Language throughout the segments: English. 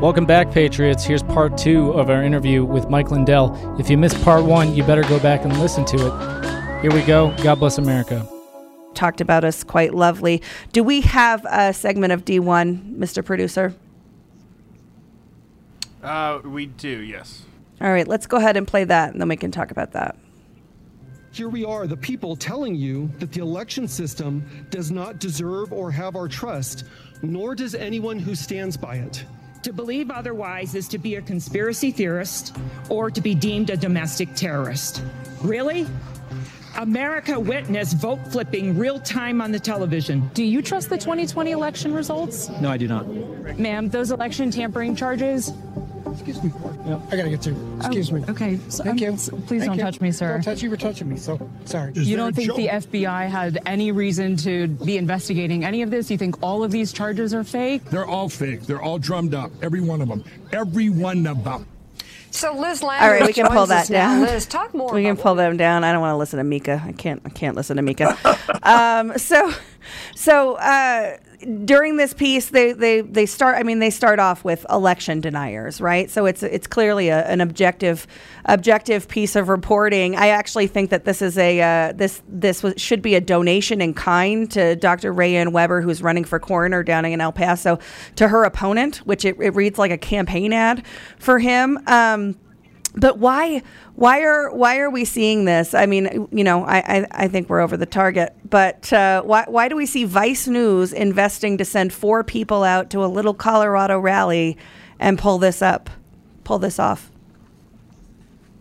Welcome back, Patriots. Here's part two of our interview with Mike Lindell. If you missed part one, you better go back and listen to it. Here we go. God bless America. Talked about us quite lovely. Do we have a segment of D1, Mr. Producer? Uh, we do, yes. All right, let's go ahead and play that, and then we can talk about that. Here we are, the people telling you that the election system does not deserve or have our trust, nor does anyone who stands by it. To believe otherwise is to be a conspiracy theorist or to be deemed a domestic terrorist. Really? America witnessed vote flipping real time on the television. Do you trust the 2020 election results? No, I do not. Ma'am, those election tampering charges? Excuse me. Yeah, I gotta get to. Excuse oh, me. Okay. So, Thank um, you. Please Thank don't you. touch me, sir. Don't touch you. You're touching me. So sorry. you don't think the FBI had any reason to be investigating any of this? You think all of these charges are fake? They're all fake. They're all drummed up. Every one of them. Every one of them. So Liz All right, we can pull that us now. down. Liz, talk more. We can about pull them down. I don't want to listen to Mika. I can't. I can't listen to Mika. um, so, so uh, during this piece, they, they they start. I mean, they start off with election deniers, right? So it's it's clearly a, an objective objective piece of reporting. I actually think that this is a uh, this this was, should be a donation in kind to Dr. Rae Ann Weber, who's running for coroner down in El Paso, to her opponent, which it, it reads like a campaign ad for him. Um, but why why are why are we seeing this? I mean, you know, I I, I think we're over the target. But uh, why why do we see Vice News investing to send four people out to a little Colorado rally and pull this up, pull this off?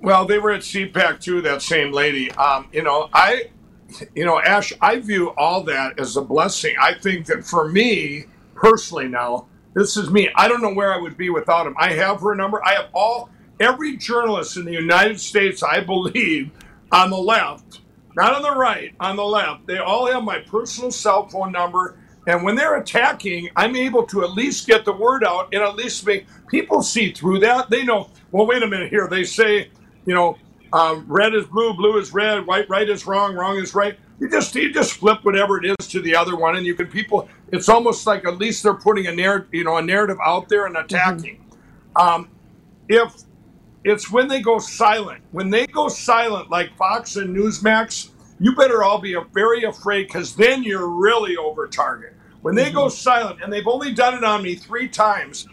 Well, they were at CPAC too. That same lady. Um, you know, I, you know, Ash, I view all that as a blessing. I think that for me personally, now this is me. I don't know where I would be without him. I have her number. I have all every journalist in the United States. I believe on the left, not on the right, on the left. They all have my personal cell phone number. And when they're attacking, I'm able to at least get the word out and at least make people see through that. They know, well, wait a minute here. They say, you know, um, red is blue, blue is red, white, right is wrong, wrong is right. You just you just flip whatever it is to the other one, and you can people. It's almost like at least they're putting a narrative, you know, a narrative out there and attacking. Um, if it's when they go silent, when they go silent, like Fox and Newsmax, you better all be very afraid because then you're really over target. When they go mm-hmm. silent, and they've only done it on me three times,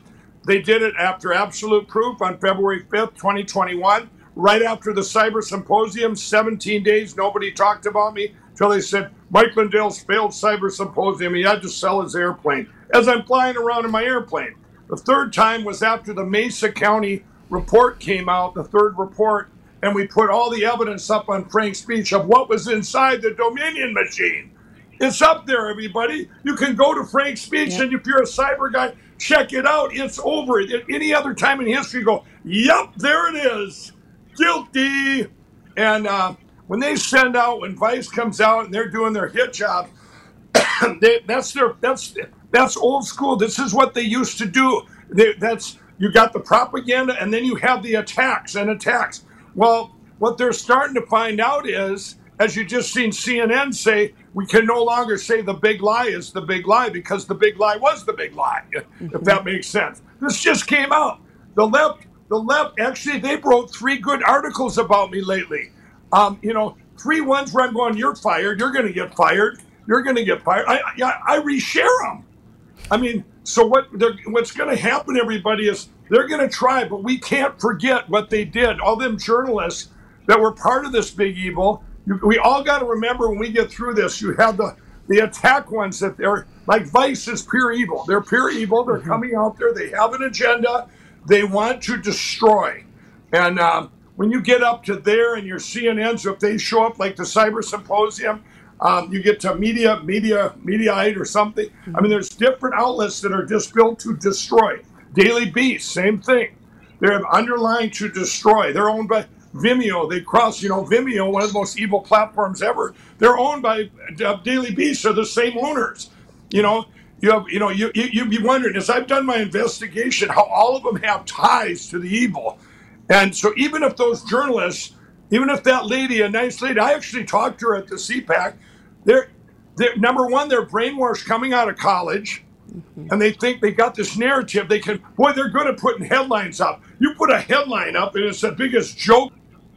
they did it after Absolute Proof on February 5th, 2021, right after the Cyber Symposium, 17 days, nobody talked about me until they said, Mike Lindell's failed Cyber Symposium. He had to sell his airplane as I'm flying around in my airplane. The third time was after the Mesa County report came out, the third report, and we put all the evidence up on Frank's speech of what was inside the Dominion machine. It's up there, everybody. You can go to Frank's speech, and if you're a cyber guy, check it out. It's over. At any other time in history, go, yep, there it is. Guilty. And uh, when they send out, when Vice comes out and they're doing their hit job, they, that's their that's that's old school. This is what they used to do. They, that's you got the propaganda, and then you have the attacks and attacks. Well, what they're starting to find out is, as you just seen CNN say, we can no longer say the big lie is the big lie because the big lie was the big lie. If that makes sense. This just came out. The left, the left. Actually, they wrote three good articles about me lately. Um, you know, three ones where I'm going, you're fired. You're going to get fired. You're going to get fired. I, I, I reshare them. I mean, so what? What's going to happen, everybody, is they're going to try, but we can't forget what they did. All them journalists that were part of this big evil. We all got to remember when we get through this. You have the the attack ones that they're like Vice is pure evil. They're pure evil. They're coming out there. They have an agenda. They want to destroy. And um, when you get up to there and your CNNs, if they show up like the Cyber Symposium, um, you get to media, media, Mediaite or something. I mean, there's different outlets that are just built to destroy. Daily Beast, same thing. They're underlying to destroy. They're owned by Vimeo. They cross, you know, Vimeo, one of the most evil platforms ever. They're owned by uh, Daily Beast. They're the same owners. You know, you have, you know, you, you you'd be wondering as I've done my investigation how all of them have ties to the evil, and so even if those journalists, even if that lady, a nice lady, I actually talked to her at the CPAC. They're, they're number one, they're brainwashed coming out of college. And they think they got this narrative. They can, boy, they're good at putting headlines up. You put a headline up, and it's the biggest joke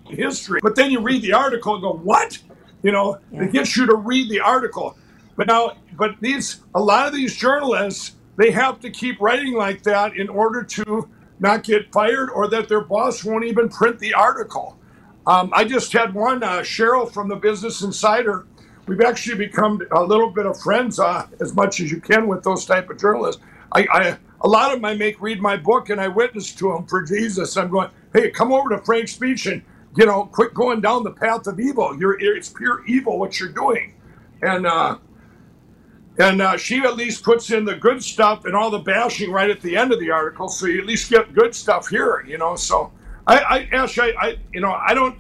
in history. But then you read the article and go, what? You know, it gets you to read the article. But now, but these, a lot of these journalists, they have to keep writing like that in order to not get fired or that their boss won't even print the article. Um, I just had one, uh, Cheryl from the Business Insider. We've actually become a little bit of friends uh, as much as you can with those type of journalists. I, I a lot of them I make read my book and I witness to them for Jesus. I'm going, hey, come over to Frank's Speech and you know, quit going down the path of evil. You're it's pure evil what you're doing, and uh, and uh, she at least puts in the good stuff and all the bashing right at the end of the article, so you at least get good stuff here. You know, so I, I Ash, I, I you know, I don't.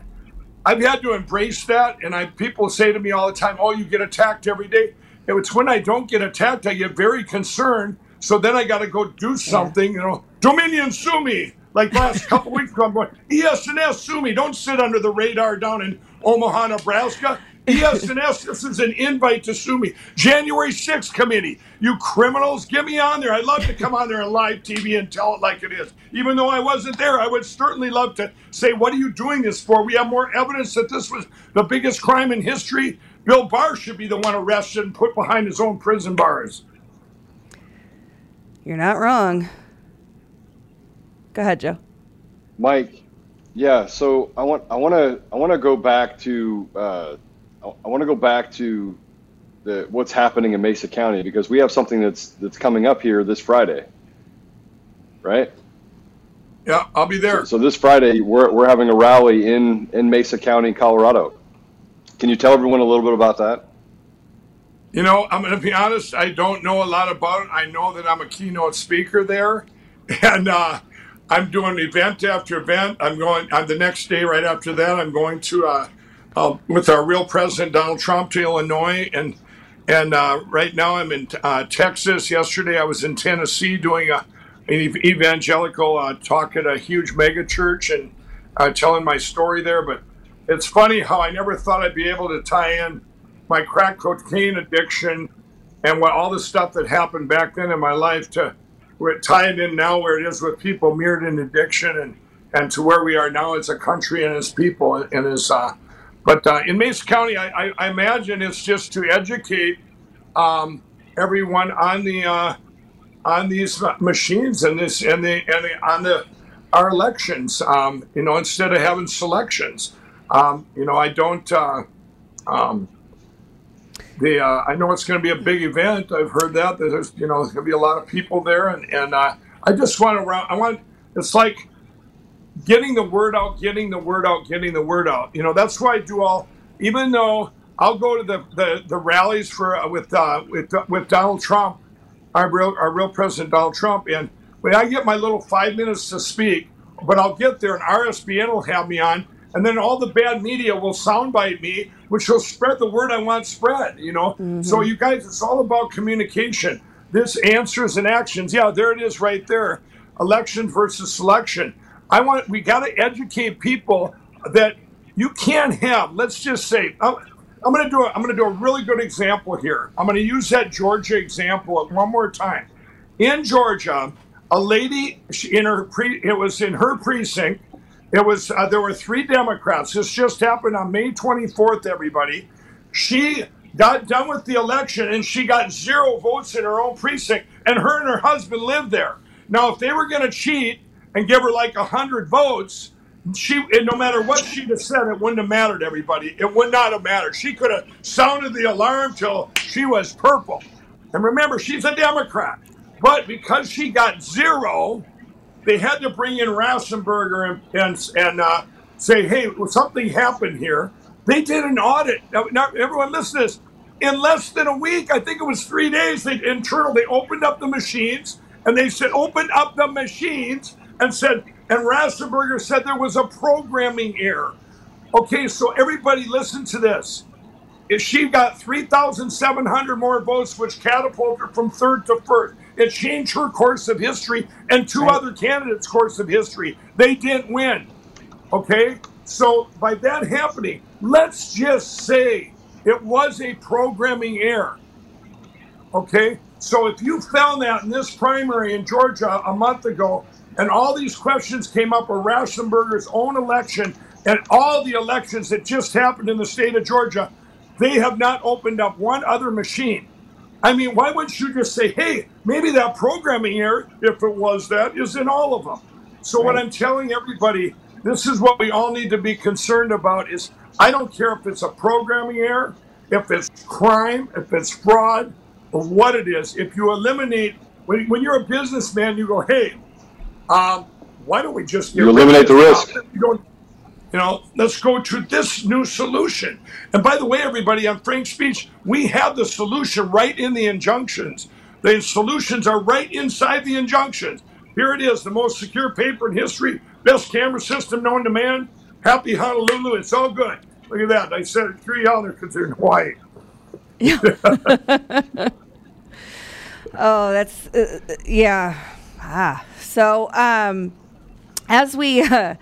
I've had to embrace that, and I people say to me all the time, "Oh, you get attacked every day." It's when I don't get attacked, I get very concerned. So then I got to go do something. You know, Dominion sue me. Like last couple weeks ago, I'm going, ES&S, sue me. Don't sit under the radar down in Omaha, Nebraska. ES&S, this is an invite to sue me. January 6th committee, you criminals, get me on there. I'd love to come on there on live TV and tell it like it is. Even though I wasn't there, I would certainly love to say, what are you doing this for? We have more evidence that this was the biggest crime in history. Bill Barr should be the one arrested and put behind his own prison bars. You're not wrong. Go ahead, Joe. Mike, yeah. So I want I want to I want to go back to uh, I want to go back to the what's happening in Mesa County because we have something that's that's coming up here this Friday, right? Yeah, I'll be there. So, so this Friday we're we're having a rally in in Mesa County, Colorado. Can you tell everyone a little bit about that? You know, I'm going to be honest. I don't know a lot about it. I know that I'm a keynote speaker there, and uh, I'm doing event after event. I'm going on the next day, right after that. I'm going to uh, uh, with our real president Donald Trump to Illinois, and and uh, right now I'm in uh, Texas. Yesterday I was in Tennessee doing a an evangelical uh, talk at a huge mega church and uh, telling my story there. But it's funny how I never thought I'd be able to tie in my crack cocaine addiction and what all the stuff that happened back then in my life to we're tied in now where it is with people mirrored in addiction and, and to where we are now as a country and as people and as uh, but uh, in Mesa County, I, I, I, imagine it's just to educate um, everyone on the uh, on these machines and this and the and the, on the our elections. Um, you know, instead of having selections, um, you know, I don't. Uh, um, the uh, I know it's going to be a big event. I've heard that, that there's you know there's going to be a lot of people there, and and uh, I just want to I want it's like getting the word out, getting the word out, getting the word out. You know that's why I do all. Even though I'll go to the the, the rallies for uh, with uh, with with Donald Trump, our real our real president Donald Trump, and when I get my little five minutes to speak, but I'll get there and RSBN will have me on and then all the bad media will soundbite me, which will spread the word I want spread. You know, mm-hmm. so you guys, it's all about communication. This answers and actions. Yeah, there it is, right there. Election versus selection. I want. We got to educate people that you can't have. Let's just say. I'm, I'm going to do. A, I'm going to do a really good example here. I'm going to use that Georgia example one more time. In Georgia, a lady in her pre, it was in her precinct it was uh, there were three Democrats. This just happened on May 24th. Everybody, she got done with the election and she got zero votes in her own precinct, and her and her husband lived there. Now, if they were going to cheat and give her like a hundred votes, she no matter what she'd have said, it wouldn't have mattered. Everybody, it would not have mattered. She could have sounded the alarm till she was purple. And remember, she's a Democrat, but because she got zero they had to bring in Raffensperger and and, and uh, say, hey, well, something happened here. They did an audit. Now, now, everyone, listen to this. In less than a week, I think it was three days, they internal, they opened up the machines and they said, open up the machines and said, and Raffensperger said there was a programming error. Okay, so everybody listen to this. If she got 3,700 more votes, which catapulted her from third to first. It changed her course of history and two other candidates' course of history. They didn't win. Okay? So by that happening, let's just say it was a programming error. Okay? So if you found that in this primary in Georgia a month ago, and all these questions came up of Raffensperger's own election and all the elections that just happened in the state of Georgia, they have not opened up one other machine. I mean, why wouldn't you just say, hey, maybe that programming error, if it was that, is in all of them? So what I'm telling everybody, this is what we all need to be concerned about is I don't care if it's a programming error, if it's crime, if it's fraud, or what it is. If you eliminate, when, when you're a businessman, you go, hey, um, why don't we just You eliminate the risk. You don't- you know, let's go to this new solution. And by the way, everybody, on Frank's speech, we have the solution right in the injunctions. The solutions are right inside the injunctions. Here it is, the most secure paper in history, best camera system known to man. Happy Honolulu, it's all good. Look at that. I said it three other because they're in Hawaii. Yeah. Oh, that's uh, uh, yeah. Ah, so um, as we uh,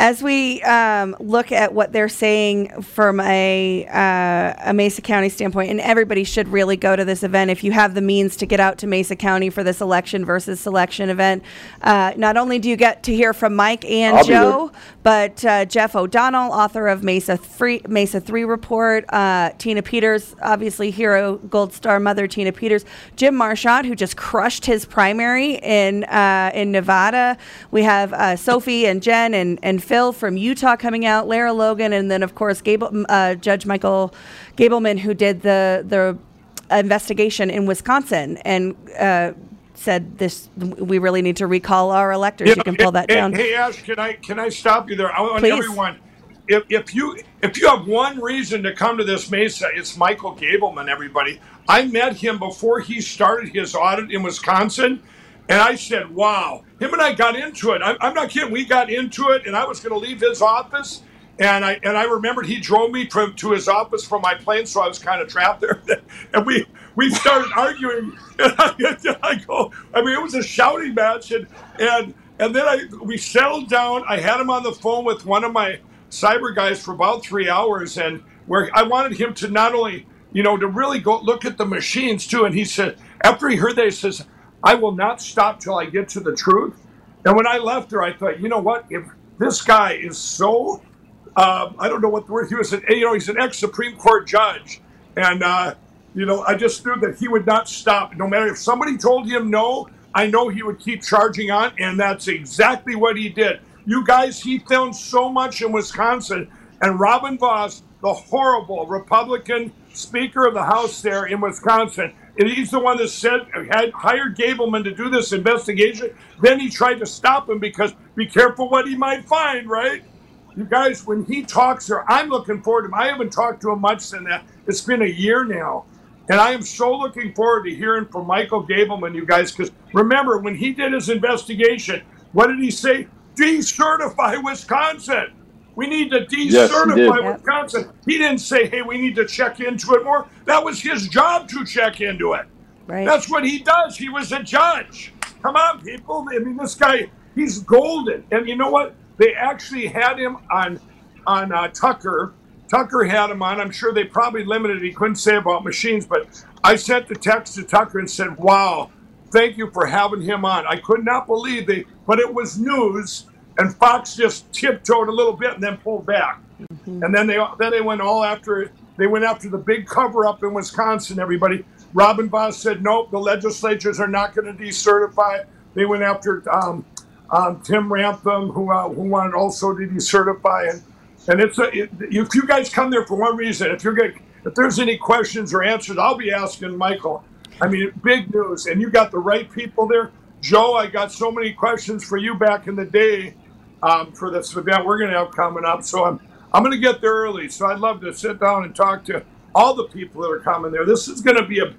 as we um, look at what they're saying from a uh, a Mesa County standpoint, and everybody should really go to this event if you have the means to get out to Mesa County for this election versus selection event. Uh, not only do you get to hear from Mike and I'll. Joe, but uh, Jeff O'Donnell, author of Mesa Three, Mesa Three Report, uh, Tina Peters, obviously hero Gold Star mother Tina Peters, Jim Marchant, who just crushed his primary in uh, in Nevada. We have uh, Sophie and Jen and, and Phil from Utah coming out, Lara Logan, and then of course Gable, uh, Judge Michael Gableman, who did the the investigation in Wisconsin and. Uh, Said this, we really need to recall our electors. You can pull that hey, down. Hey, Ash, can I can I stop you there? I want Please. everyone. If, if you if you have one reason to come to this Mesa, it's Michael Gableman. Everybody, I met him before he started his audit in Wisconsin, and I said, "Wow." Him and I got into it. I'm, I'm not kidding. We got into it, and I was going to leave his office, and I and I remembered he drove me from to his office from my plane, so I was kind of trapped there, and we we started arguing. And I, I go, I mean, it was a shouting match, and and and then I we settled down. I had him on the phone with one of my cyber guys for about three hours, and where I wanted him to not only you know to really go look at the machines too. And he said after he heard that, he says, "I will not stop till I get to the truth." And when I left there, I thought, you know what? If this guy is so um, I don't know what the word he was. An, you know, he's an ex Supreme Court judge, and uh, you know, I just knew that he would not stop. No matter if somebody told him no, I know he would keep charging on, and that's exactly what he did. You guys, he found so much in Wisconsin, and Robin Vos, the horrible Republican Speaker of the House there in Wisconsin. He's the one that said had hired Gableman to do this investigation. Then he tried to stop him because be careful what he might find, right? You guys, when he talks there, I'm looking forward to him. I haven't talked to him much since that. It's been a year now. And I am so looking forward to hearing from Michael Gableman, you guys, because remember, when he did his investigation, what did he say? Decertify Wisconsin. We need to Yes, he decertify. Yep. Wisconsin. He didn't say, hey, we need to check into it more. That was his job to check into it. Right. That's what he does. He was a judge. Come on, people. I mean, this guy, he's golden. And you know what? They actually had him on on uh, Tucker. Tucker had him on. I'm sure they probably limited. He couldn't say about machines, but I sent the text to Tucker and said, "Wow, thank you for having him on." I could not believe they, but it was news, and Fox just tiptoed a little bit and then pulled back. And then they then they went all after they went after the big cover up in Wisconsin. Everybody, Robin Vos said nope, the legislatures are not going to decertify. They went after um, um, Tim Ramthun, who uh, who wanted also to decertify. And and it's a, it, if you guys come there for one reason, if you're if there's any questions or answers, I'll be asking Michael. I mean, big news, and you got the right people there. Joe, I got so many questions for you back in the day um, for this event we're going to have coming up. So I'm I'm going to get there early. So I'd love to sit down and talk to all the people that are coming there. This is going to be a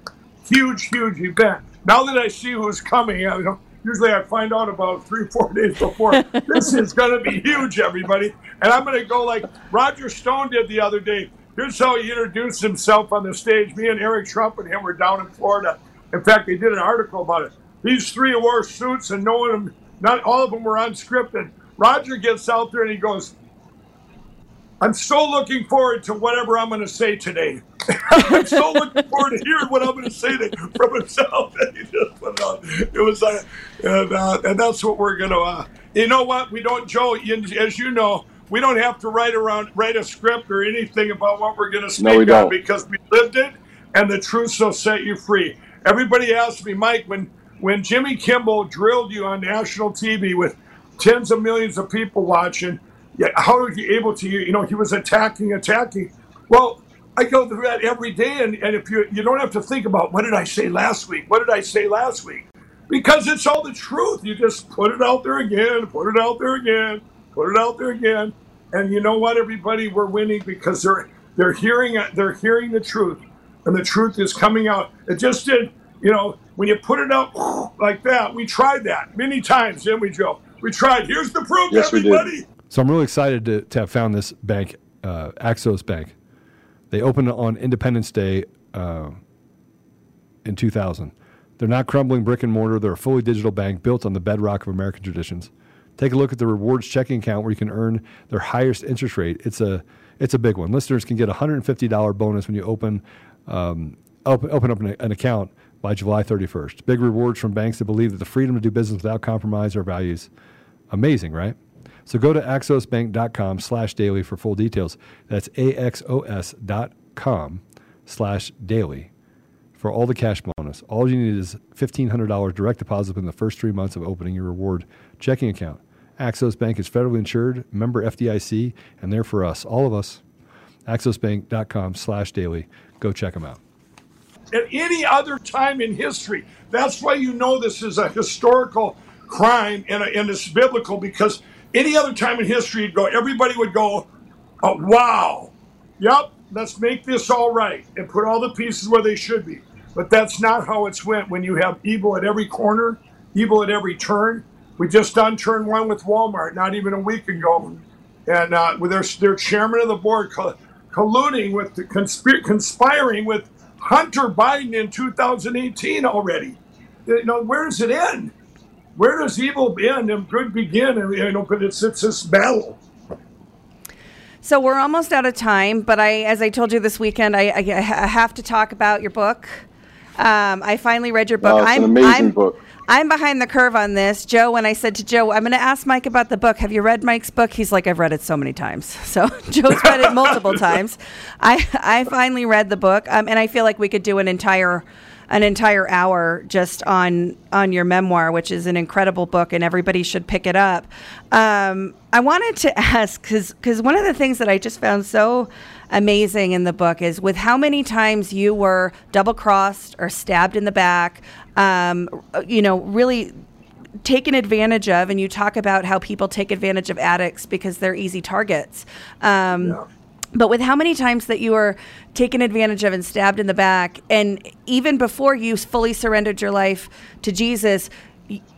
huge, huge event. Now that I see who's coming, you know, usually I find out about three, four days before. this is going to be huge, everybody. And I'm going to go like Roger Stone did the other day. Here's how he introduced himself on the stage. Me and Eric Trump and him were down in Florida. In fact, they did an article about it. These three wore suits, and no one, not all of them were unscripted. Roger gets out there and he goes, I'm so looking forward to whatever I'm going to say today. I'm so looking forward to hearing what I'm going to say from himself. And he just put it on. It was, like, and, uh, and that's what we're going to. Uh, you know what? We don't, Joe. As you know, we don't have to write around, write a script or anything about what we're going to speak No, we on because we lived it, and the truth will set you free. Everybody asked me, Mike, when when Jimmy Kimmel drilled you on national TV with tens of millions of people watching, yeah, how are you able to? You know, he was attacking, attacking. Well, I go through that every day, and, and if you you don't have to think about what did I say last week, what did I say last week, because it's all the truth. You just put it out there again, put it out there again, put it out there again, and you know what, everybody, we're winning because they're they're hearing they're hearing the truth, and the truth is coming out. It just did, you know, when you put it out like that. We tried that many times, didn't we, Joe? We tried. Here's the proof, Yes, we did. everybody. So I'm really excited to, to have found this bank, uh, Axos Bank. They opened on Independence Day uh, in 2000. They're not crumbling brick and mortar. They're a fully digital bank built on the bedrock of American traditions. Take a look at the rewards checking account where you can earn their highest interest rate. It's a it's a big one. Listeners can get a $150 bonus when you open um, open, open up an, an account by July 31st. Big rewards from banks that believe that the freedom to do business without compromise are values. Amazing, right? So go to axosbank.com slash daily for full details. That's axos.com slash daily for all the cash bonus. All you need is $1,500 direct deposit in the first three months of opening your reward checking account. Axos Bank is federally insured, member FDIC, and they're for us, all of us. axosbank.com slash daily. Go check them out. at any other time in history. That's why you know this is a historical crime and, and it's biblical because any other time in history, go, everybody would go, oh, wow, yep, let's make this all right and put all the pieces where they should be. But that's not how it's went when you have evil at every corner, evil at every turn. We just done turn one with Walmart not even a week ago. And uh, with their, their chairman of the board co- colluding with, the consp- conspiring with Hunter Biden in 2018 already. You know, where does it end? Where does evil end and good begin? And, you know, but it's, it's this battle. So we're almost out of time, but I, as I told you this weekend, I, I, I have to talk about your book. Um, I finally read your book. Oh, it's I'm, an amazing I'm, book. I'm behind the curve on this, Joe. When I said to Joe, I'm going to ask Mike about the book. Have you read Mike's book? He's like, I've read it so many times. So Joe's read it multiple times. I I finally read the book, um, and I feel like we could do an entire an entire hour just on on your memoir, which is an incredible book, and everybody should pick it up. Um, I wanted to ask because because one of the things that I just found so amazing in the book is with how many times you were double crossed or stabbed in the back. Um, you know, really taken advantage of, and you talk about how people take advantage of addicts because they're easy targets. Um, But with how many times that you were taken advantage of and stabbed in the back, and even before you fully surrendered your life to Jesus,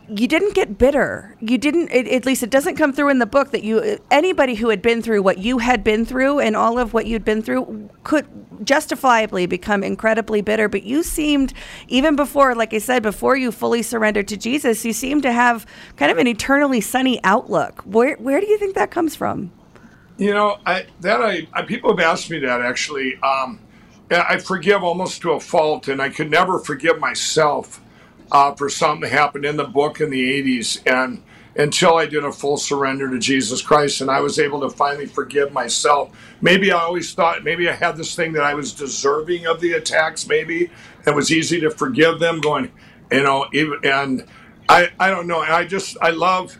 you didn't get bitter. You didn't. It, at least it doesn't come through in the book that you. Uh, anybody who had been through what you had been through and all of what you'd been through could justifiably become incredibly bitter. But you seemed, even before, like I said, before you fully surrendered to Jesus, you seemed to have kind of an eternally sunny outlook. Where where do you think that comes from? You know, I that I, I people have asked me that actually. Um, I forgive almost to a fault, and I could never forgive myself uh, for something that happened in the book in the '80s, and until I did a full surrender to Jesus Christ, and I was able to finally forgive myself. Maybe I always thought maybe I had this thing that I was deserving of the attacks. Maybe it was easy to forgive them. Going, you know, even and I I don't know. I just I love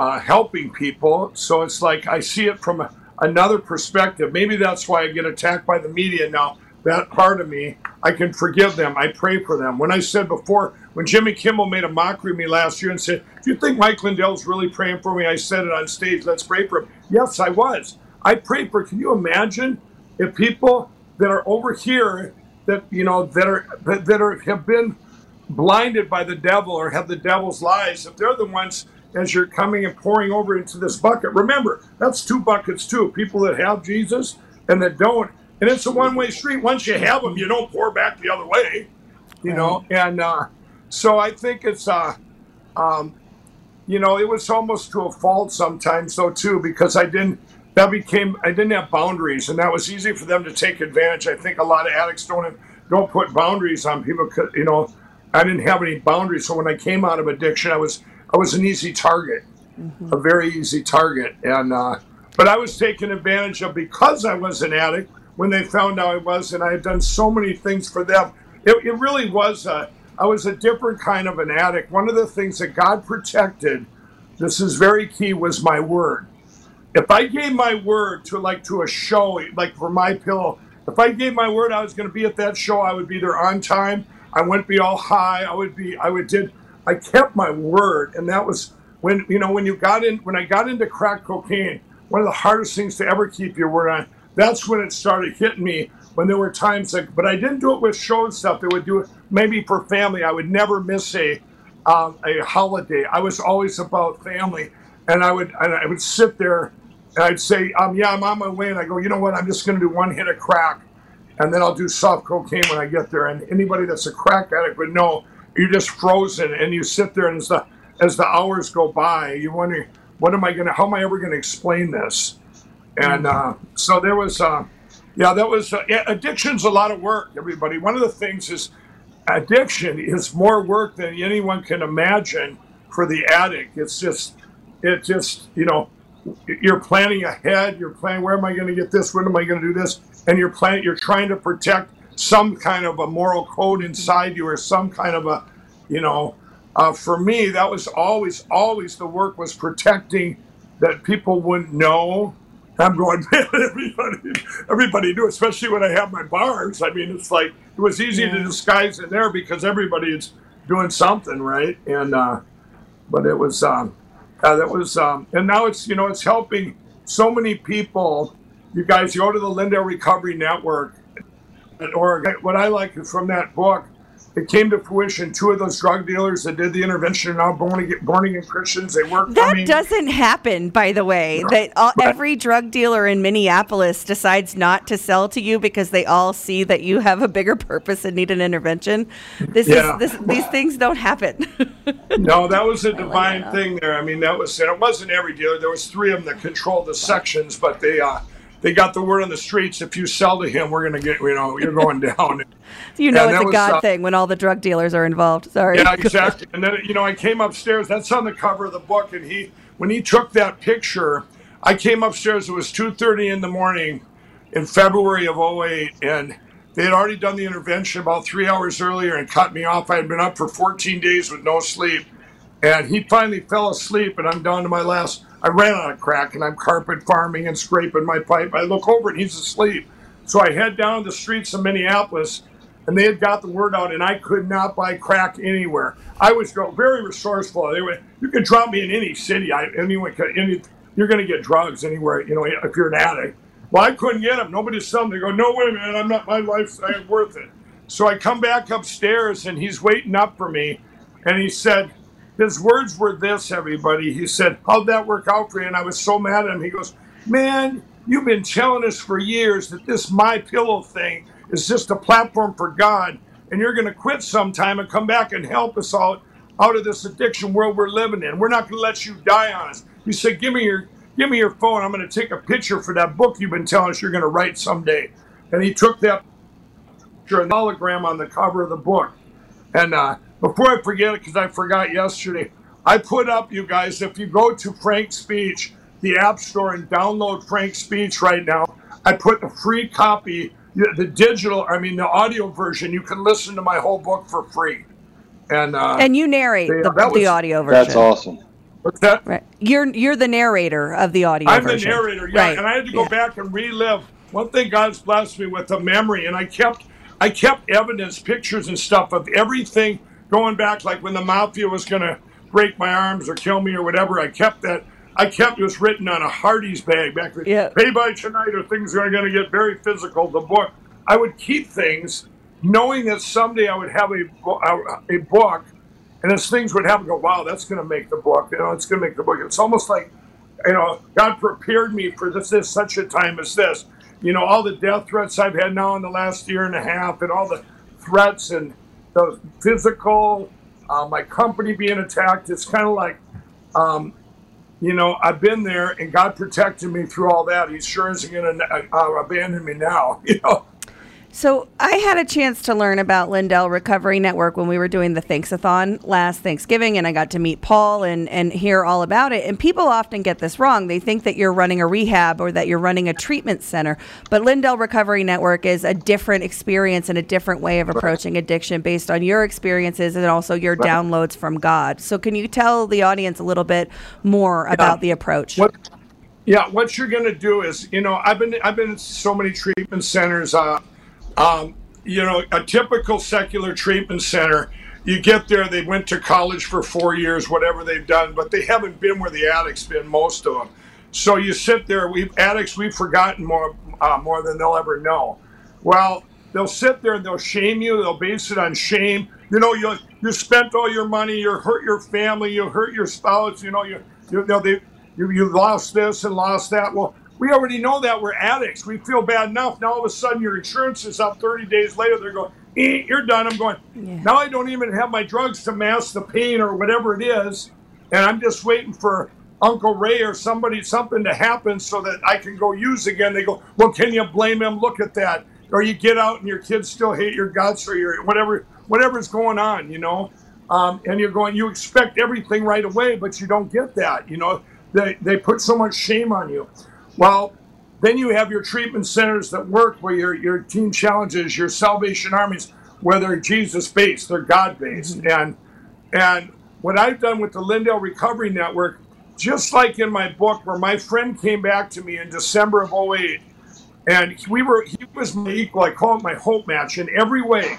uh, helping people. So it's like I see it from a, another perspective. Maybe that's why I get attacked by the media now. That part of me, I can forgive them. I pray for them. When I said before, when Jimmy Kimmel made a mockery of me last year and said, Do you think Mike Lindell's really praying for me? I said it on stage, let's pray for him. Yes, I was. I prayed for, can you imagine if people that are over here that, you know, that are, that are, have been blinded by the devil or have the devil's lies, if they're the ones as you're coming and pouring over into this bucket, remember that's two buckets too. People that have Jesus and that don't, and it's a one-way street. Once you have them, you don't pour back the other way, you know. And uh, so I think it's, uh, um, you know, it was almost to a fault sometimes though too because I didn't that became I didn't have boundaries, and that was easy for them to take advantage. I think a lot of addicts don't have, don't put boundaries on people. You know, I didn't have any boundaries, so when I came out of addiction, I was I was an easy target, a very easy target, and uh, but I was taken advantage of because I was an addict. When they found out I was, and I had done so many things for them, it, it really was a I was a different kind of an addict. One of the things that God protected, this is very key, was my word if I gave my word to like to a show, like for my pillow, if I gave my word I was going to be at that show, I would be there on time. I wouldn't be all high. I would be. I would did. I kept my word, and that was when you know when you got in. When I got into crack cocaine, one of the hardest things to ever keep your word on. That's when it started hitting me. When there were times like, but I didn't do it with show and stuff. They would do it maybe for family. I would never miss a um, a holiday. I was always about family, and I would and I would sit there and I'd say, um, yeah, I'm on my way, and I go, you know what? I'm just going to do one hit of crack, and then I'll do soft cocaine when I get there. And anybody that's a crack addict would know you're just frozen, and you sit there, and as the as the hours go by, you wonder, what am I going to? How am I ever going to explain this? And uh, so there was, uh, yeah, that was uh, yeah, addiction's a lot of work. Everybody, one of the things is addiction is more work than anyone can imagine for the addict. It's just, it just, you know, you're planning ahead. You're planning where am I going to get this? When am I going to do this? And you're planning. You're trying to protect some kind of a moral code inside you, or some kind of a, you know. Uh, for me, that was always, always the work was protecting that people wouldn't know. I'm going, man, everybody, everybody knew, especially when I have my bars. I mean, it's like it was easy to disguise in there because everybody is doing something, right? And uh, but it was um, uh, that was, um, and now it's you know it's helping so many people. You guys go to the Lindell Recovery Network, or what I like from that book. It came to fruition. Two of those drug dealers that did the intervention are now born again, born again Christians. They work. That I mean, doesn't happen, by the way. That all, every drug dealer in Minneapolis decides not to sell to you because they all see that you have a bigger purpose and need an intervention. This Yeah. is this, these things don't happen. no, that was a divine thing there. I mean, that was and it wasn't every dealer. There was three of them that controlled the sections, but they uh, they got the word on the streets. If you sell to him, we're gonna get you know you're going down. you know And it's a was, God uh, thing when all the drug dealers are involved. Sorry. Yeah, exactly. And then you know, I came upstairs. That's on the cover of the book. And he, when he took that picture, I came upstairs. It was two thirty in the morning, in February of 08, and they had already done the intervention about three hours earlier and cut me off. I had been up for fourteen days with no sleep, and he finally fell asleep. And I'm down to my last. I ran out of crack, and I'm carpet farming and scraping my pipe. I look over, and he's asleep. So I head down the streets of Minneapolis and they had got the word out, and I could not buy crack anywhere. I was very resourceful. They were, you could drop me in any city. I anyone could. Any, you're going to get drugs anywhere. You know, if you're an addict. Well, I couldn't get them. Nobody's selling. They go, no way, man. I'm not. My life's ain't worth it. So I come back upstairs, and he's waiting up for me, and he said. His words were this, everybody. He said, How'd that work out for you? And I was so mad at him. He goes, Man, you've been telling us for years that this My Pillow thing is just a platform for God, and you're going to quit sometime and come back and help us out out of this addiction world we're living in. We're not going to let you die on us. He said, "Give me your give me your phone. I'm going to take a picture for that book you've been telling us you're going to write someday." And he took that picture and hologram on the cover of the book. And uh, before I forget it, because I forgot yesterday, I put up, you guys, if you go to Frank Speech, the App Store, and download Frank Speech right now, I put the free copy, the the digital, I mean, the audio version. You can listen to my whole book for free. And uh, and you narrate yeah, the, that the audio version. That's awesome. What's that? Right. You're you're the narrator of the audio version. I'm version. the narrator, yeah, Right. and I had to go back and relive. One thing God's blessed me with a memory, and I kept, I kept evidence, pictures, and stuff of everything going back, like when the mafia was going to break my arms or kill me or whatever. I kept that. I kept it was written on a Hardee's bag back then. Yeah. Pay by tonight, or things are going to get very physical. The book. I would keep things, knowing that someday I would have a a, a book, and as things would happen, go, wow, that's going to make the book. You know, it's going to make the book. It's almost like you know, God prepared me for this, this such a time as this. You know, all the death threats I've had now in the last year and a half, and all the threats and the physical, uh, my company being attacked. It's kind of like, um, you know, I've been there, and God protected me through all that. He sure isn't going to uh, abandon me now. You know. So I had a chance to learn about Lindell Recovery Network when we were doing the Thanksathon last Thanksgiving, and I got to meet Paul and, and hear all about it. And people often get this wrong. They think that you're running a rehab or that you're running a treatment center. But Lindell Recovery Network is a different experience and a different way of approaching addiction based on your experiences and also your Right. downloads from God. So can you tell the audience a little bit more about the approach? What, yeah, what you're going to do is, you know, I've been I've been in so many treatment centers. Uh, um, you know, a typical secular treatment center. You get there, they went to college for four years, whatever they've done, but they haven't been where the addicts been. Most of them. So you sit there. We addicts, we've forgotten more uh, more than they'll ever know. Well, they'll sit there and they'll shame you. They'll base it on shame. You know, you you spent all your money. You hurt your family. You hurt your spouse. You know, you you know they you, you lost this and lost that. Well, we already know that we're addicts. We feel bad enough. Now all of a sudden your insurance is up 30 days later. They're going, eh, you're done. I'm going, now I don't even have my drugs to mask the pain or whatever it is. And I'm just waiting for Uncle Ray or somebody, something to happen so that I can go use again. They go, well, can you blame him? Look at that. Or you get out and your kids still hate your guts or your whatever, whatever's going on, you know? Um, and you're going, you expect everything right away, but you don't get that. You know, they, they put so much shame on you. Well, then you have your treatment centers that work where your, your Teen Challenges, your Salvation Armies, where they're Jesus based, they're God based. Mm-hmm. And and what I've done with the Lindell Recovery Network, just like in my book, where my friend came back to me in December of 08, and we were he was my equal, I call it my hope match in every way.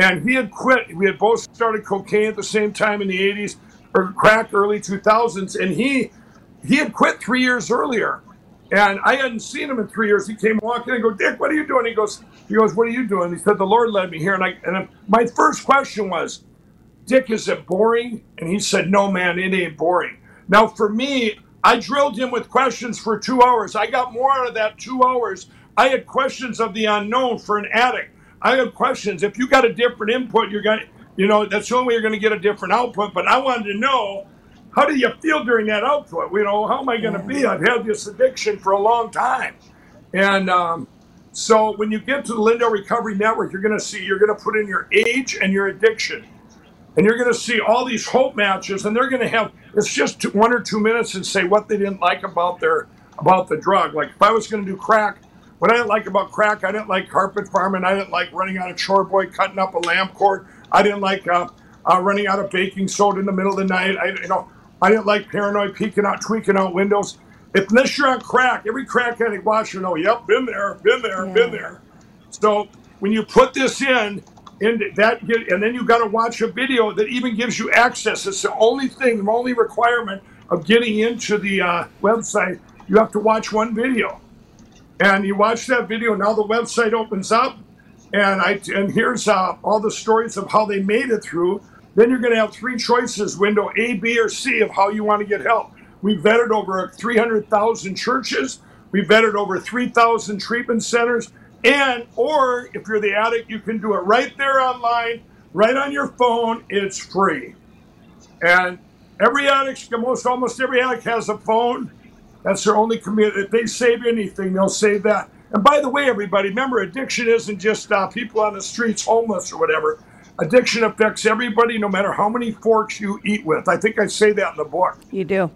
And he had quit. We had both started cocaine at the same time in the 80s, or crack early 2000s, and he he had quit three years earlier. And I hadn't seen him in three years. He came walking and I go, Dick, what are you doing? He goes, he goes, what are you doing? He said, the Lord led me here. And I and my first question was, Dick, is it boring? And he said, no, man, it ain't boring. Now, for me, I drilled him with questions for two hours. I got more out of that two hours. I had questions of the unknown for an addict. I had questions. If you got a different input, you're going to, you know, that's the only way you're going to get a different output. But I wanted to know how do you feel during that output? You know, how am I going to be? I've had this addiction for a long time. And um, so when you get to the Lindell Recovery Network, you're going to see, you're going to put in your age and your addiction. And you're going to see all these hope matches, and they're going to have, it's just two, one or two minutes and say what they didn't like about their, about the drug. Like if I was going to do crack, what I didn't like about crack, I didn't like carpet farming. I didn't like running out of chore boy, cutting up a lamp cord. I didn't like uh, uh, running out of baking soda in the middle of the night. I, you know, I didn't like paranoid peeking out, tweaking out windows. If unless you're on crack, every crack addict watch you know, yep, been there, been there, been there. So when you put this in, and that get, and then you got to watch a video that even gives you access. It's the only thing, the only requirement of getting into the uh, website. You have to watch one video, and you watch that video. Now the website opens up, and I and here's uh, all the stories of how they made it through. Then you're going to have three choices: window A, B, or C of how you want to get help. We vetted over 300,000 churches. We vetted over 3,000 treatment centers. And, or if you're the addict, you can do it right there online, right on your phone. It's free. And every addict, almost almost every addict has a phone. That's their only commitment. If they save anything, they'll save that. And by the way, everybody, remember, addiction isn't just uh, people on the streets, homeless or whatever. Addiction affects everybody, no matter how many forks you eat with. I think I say that in the book. You do.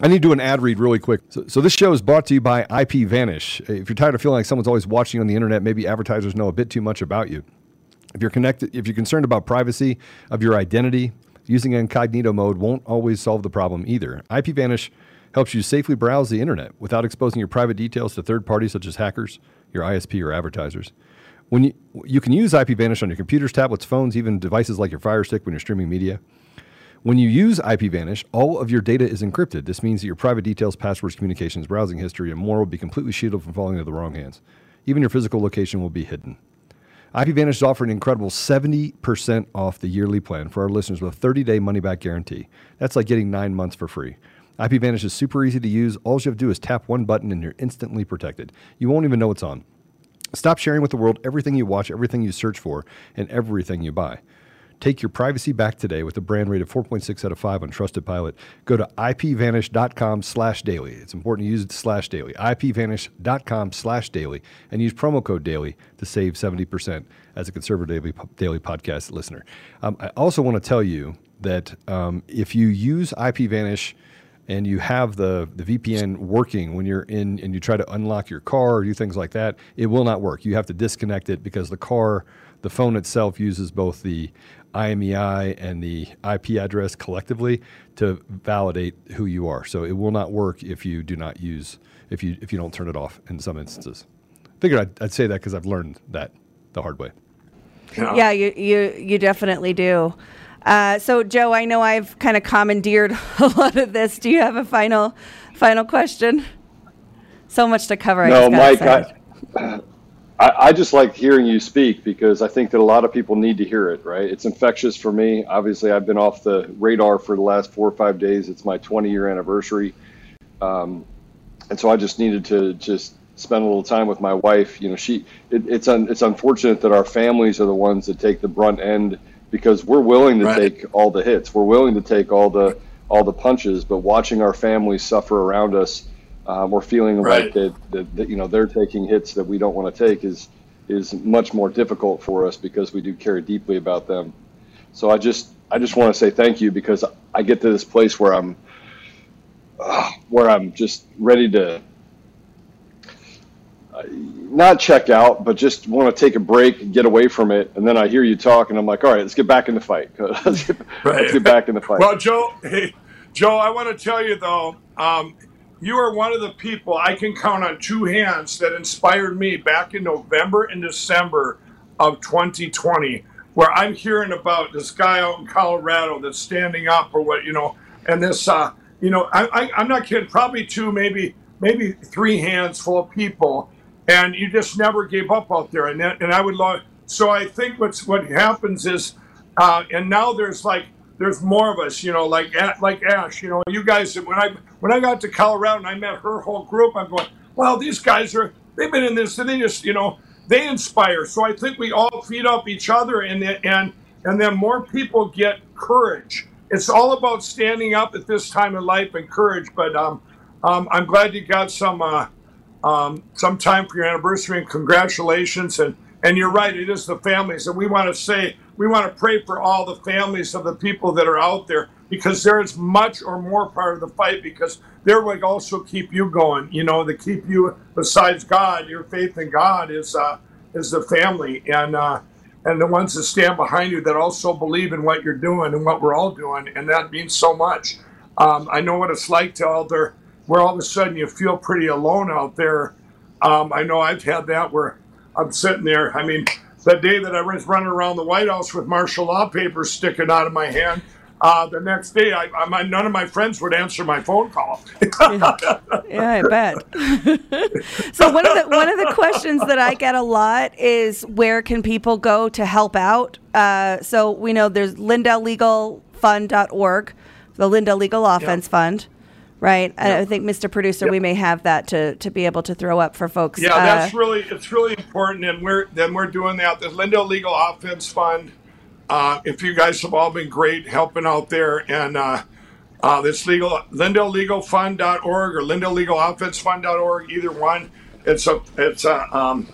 I need to do an ad read really quick. So, so this show is brought to you by IP Vanish. If you're tired of feeling like someone's always watching you on the internet, maybe advertisers know a bit too much about you. If you're connected, if you're concerned about privacy of your identity, using incognito mode won't always solve the problem either. IP Vanish helps you safely browse the internet without exposing your private details to third parties such as hackers, your ISP, or advertisers. When you you can use IP Vanish on your computers, tablets, phones, even devices like your Fire Stick when you're streaming media. When you use IPVanish, all of your data is encrypted. This means that your private details, passwords, communications, browsing history, and more will be completely shielded from falling into the wrong hands. Even your physical location will be hidden. IPVanish is offering an incredible 70% off the yearly plan for our listeners with a 30 day money back guarantee. That's like getting nine months for free. IPVanish is super easy to use. All you have to do is tap one button and you're instantly protected. You won't even know it's on. Stop sharing with the world everything you watch, everything you search for, and everything you buy. Take your privacy back today with a brand rate of 4.6 out of 5 on Trusted Pilot. Go to ipvanish.com slash daily. It's important to use slash daily. ipvanish.com slash daily and use promo code daily to save 70% as a conservative daily, podcast listener. Um, I also want to tell you that um, if you use IPVanish and you have the, the VPN working when you're in and you try to unlock your car or do things like that, it will not work. You have to disconnect it because the car, the phone itself uses both the IMEI and the IP address collectively to validate who you are. So it will not work if you do not use if you if you don't turn it off in some instances. Figured I'd, I'd say that because I've learned that the hard way. Yeah, you you you definitely do. Uh, so, Joe, I know I've kind of commandeered a lot of this. Do you have a final final question? So much to cover. I No, Mike. I, I, I just like hearing you speak because I think that a lot of people need to hear it, right? It's infectious for me. Obviously, I've been off the radar for the last four or five days. It's my 20 year anniversary. Um, and so I just needed to just spend a little time with my wife. You know, she, it, it's, un, it's unfortunate that our families are the ones that take the brunt end because we're willing to Right. take all the hits. We're willing to take all the, all the punches, but watching our families suffer around us, um, or feeling Right. like that, that, that, you know, they're taking hits that we don't want to take is, is much more difficult for us because we do care deeply about them. So I just, I just want to say thank you because I get to this place where I'm, uh, where I'm just ready to not check out, but just want to take a break, and get away from it, and then I hear you talk, and I'm like, all right, let's get back in the fight. let's, get, let's get back in the fight. Well, Joe, hey, Joe, I want to tell you though, um, you are one of the people I can count on two hands that inspired me back in November and December of 2020, where I'm hearing about this guy out in Colorado that's standing up or what you know, and this, uh, you know, I, I, I'm not kidding, probably two, maybe maybe three hands full of people, and you just never gave up out there, and and I would love. So I think what's what happens is, uh, and now there's like there's more of us, you know, like like Ash, you know, you guys. When I when I got to Colorado and I met her whole group, I'm going, wow, these guys are they've been in this, and they just, you know, they inspire. So I think we all feed up each other, and and and then more people get courage. It's all about standing up at this time in life and courage. But um, um, I'm glad you got some uh, um, some time for your anniversary and congratulations. And and you're right, it is the families, and we want to say we want to pray for all the families of the people that are out there because there is much or more part of the fight because they're what also keep you going. You know, to keep you besides God, your faith in God is uh, is the family and. Uh, and the ones that stand behind you that also believe in what you're doing and what we're all doing, and that means so much. Um, I know what it's like to out there, where all of a sudden you feel pretty alone out there. Um, I know I've had that where I'm sitting there. I mean, the day that I was running around the White House with martial law papers sticking out of my hand, uh, the next day, I, I, none of my friends would answer my phone call. Yeah, I bet. so one of the one of the questions that I get a lot is where can people go to help out? Uh, so we know there's LindellLegalFund.org, the Lindell Legal Offense Fund, right? And I think Mr. Producer, we may have that to to be able to throw up for folks. Yeah, uh, that's really it's really important, and we're then we're doing that. The Lindell Legal Offense Fund. Uh, if you guys have all been great helping out there, and uh, uh, this legal LindellLegalFund.org or LindellLegalOffenseFund.org, either one. It's a it's a um,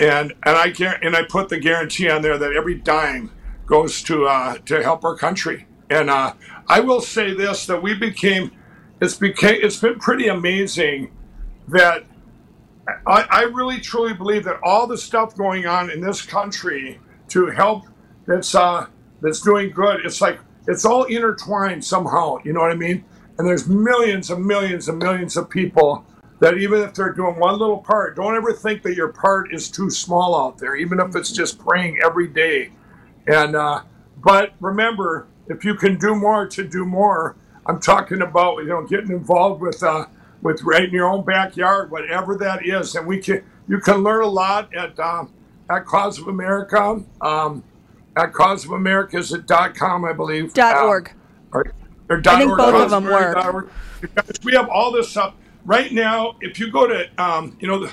and and I can and I put the guarantee on there that every dime goes to uh, to help our country. And uh, I will say this: that we became it's became it's been pretty amazing that I, I really truly believe that all the stuff going on in this country to help that's uh that's doing good it's like it's all intertwined somehow you know what i mean? And there's millions and millions and millions of people that even if they're doing one little part don't ever think that your part is too small out there even if it's just praying every day. And uh but remember if you can do more to do more i'm talking about you know getting involved with uh with right in your own backyard, whatever that is. And we can you can learn a lot at um, at Cause of America. Um, at Cause of America is at dot com, I believe. Dot Um, org. or, or I think org, both of them work. we have all this stuff right now. If you go to um, you know the,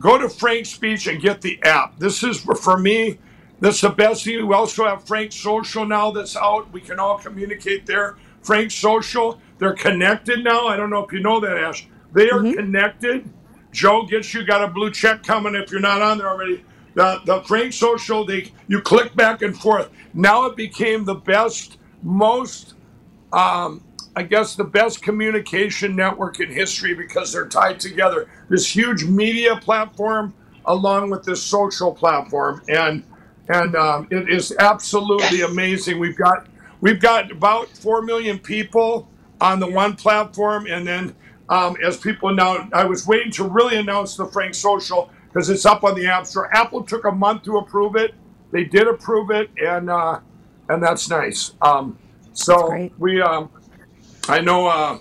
go to Frank's Speech and get the app. This is for me. That's the best thing. We also have Frank Social now that's out. We can all communicate there. Frank Social, they're connected now. I don't know if you know that, Ash. They are connected. Joe gets you got a blue check coming if you're not on there already. The the Frank Social, they you click back and forth. Now it became the best, most um, I guess the best communication network in history because they're tied together. This huge media platform along with this social platform, and and um, it is absolutely amazing. We've got we've got about four million people on the one platform, and then um, as people now, I was waiting to really announce the Frank Social because it's up on the App Store. Apple took a month to approve it. They did approve it, and uh, and that's nice. Um, so we, um, I know, uh,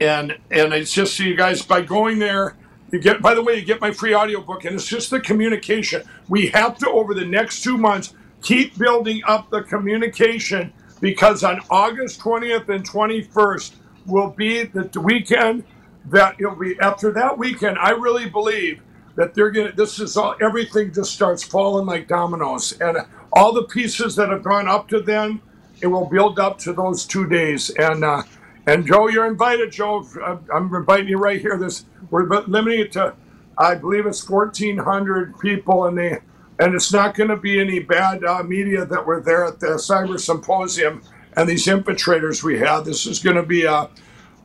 and and it's just so you guys by going there, you get. By the way, you get my free audiobook, and it's just the communication. We have to over the next two months keep building up the communication because on August twentieth and twenty first will be the weekend that it'll be after that weekend. I really believe that they're gonna. This is all. Everything just starts falling like dominoes, and all the pieces that have gone up to then, it will build up to those two days. And uh, and Joe, you're invited. Joe, I'm- I'm inviting you right here. This we're limiting it to, I believe it's 1,400 people, and they and it's not going to be any bad uh, media that were there at the cyber symposium and these infiltrators we had. This is going to be a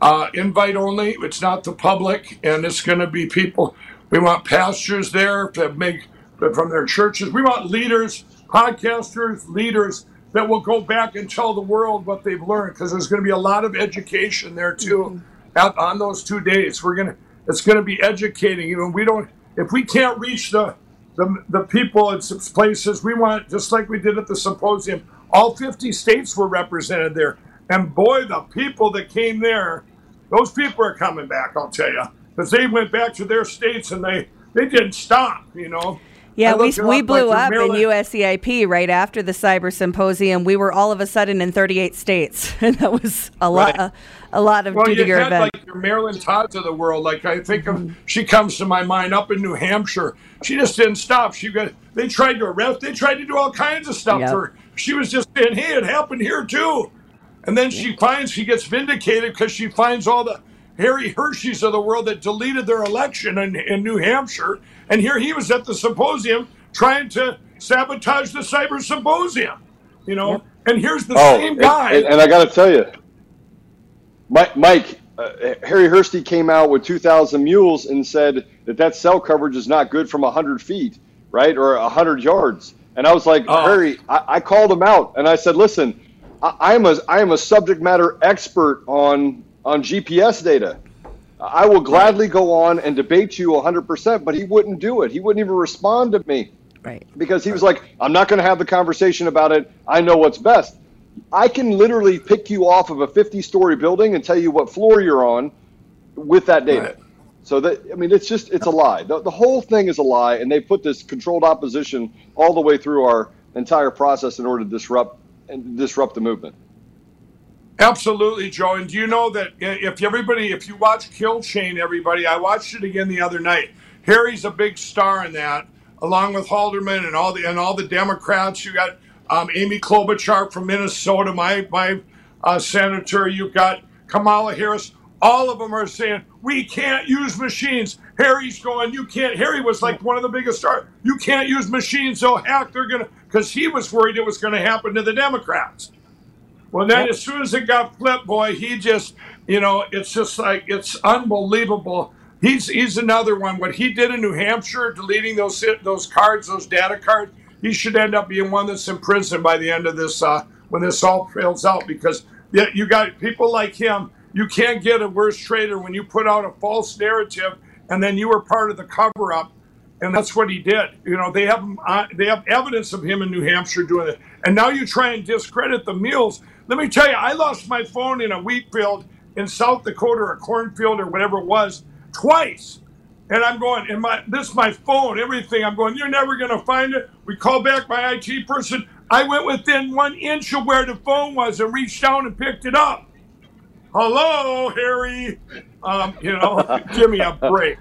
uh, invite only. It's not the public, and it's going to be people. We want pastors there to make from their churches. We want leaders, podcasters, leaders that will go back and tell the world what they've learned because there's going to be a lot of education there too at, on those two days. We're gonna it's going to be educating. You know, we don't if we can't reach the the, the people some places we want just like we did at the symposium. All 50 states were represented there, and boy, the people that came there, those people are coming back. I'll tell you because they went back to their states and they they didn't stop. You know. Yeah, we, we blew like up in Maryland- USEIP right after the cyber symposium. We were all of a sudden in 38 states, and that was a lot, Right. a, a lot of Well, you had event. like your Marylyn Todd's of the world. Like I think Mm-hmm. of, she comes to my mind up in New Hampshire. She just didn't stop. She got they tried to arrest. They tried to do all kinds of stuff Yep. to her. She was just saying, "Hey, it happened here too," and then she finds she gets vindicated because she finds all the Harri Hursti's of the world that deleted their election in, in New Hampshire, and here he was at the symposium trying to sabotage the cyber symposium. You know, and here's the Oh, same and- guy. And, and I got to tell you, Mike, Mike uh, Harri Hursti came out with 2,000 mules and said that that cell coverage is not good from 100 feet, right, or 100 yards. And I was like, Oh. Harry, I, I called him out and I said, listen, I, I am a I am a subject matter expert on on GPS data. I will gladly go on and debate you 100%, but he wouldn't do it. He wouldn't even respond to me right. because he was like, I'm not going to have the conversation about it. I know what's best. I can literally pick you off of a 50 story building and tell you what floor you're on with that data. Right. So that I mean, it's just it's a lie. The, the whole thing is a lie, and they put this controlled opposition all the way through our entire process in order to disrupt and disrupt the movement. Absolutely, Joe. And do you know that if everybody, if you watch Kill Chain, everybody, I watched it again the other night. Harri's a big star in that, along with Halderman and all the and all the Democrats. You got um, Amy Klobuchar from Minnesota, my my uh, senator. You've got Kamala Harris. All of them are saying we can't use machines. Harri's going, you can't. Harry was like one of the biggest stars. You can't use machines. So heck, they're gonna because he was worried it was going to happen to the Democrats. Well, then as soon as it got flipped, boy, he just, you know, it's just like it's unbelievable. He's he's another one. What he did in New Hampshire, deleting those those cards, those data cards, he should end up being one that's in prison by the end of this uh, when this all trails out. Because yeah, you got people like him. You can't get a worse traitor when you put out a false narrative and then you were part of the cover up and that's what he did. You know, they have uh, they have evidence of him in New Hampshire doing it, and now you try and discredit the mules. Let me tell you, I lost my phone in a wheat field in South Dakota or a cornfield or whatever it was twice, and I'm going, and my this is my phone, everything. I'm going, you're never going to find it. We call back my IT person. I went within one inch of where the phone was and reached down and picked it up. Hello, Harri. Um, you know, give me a break.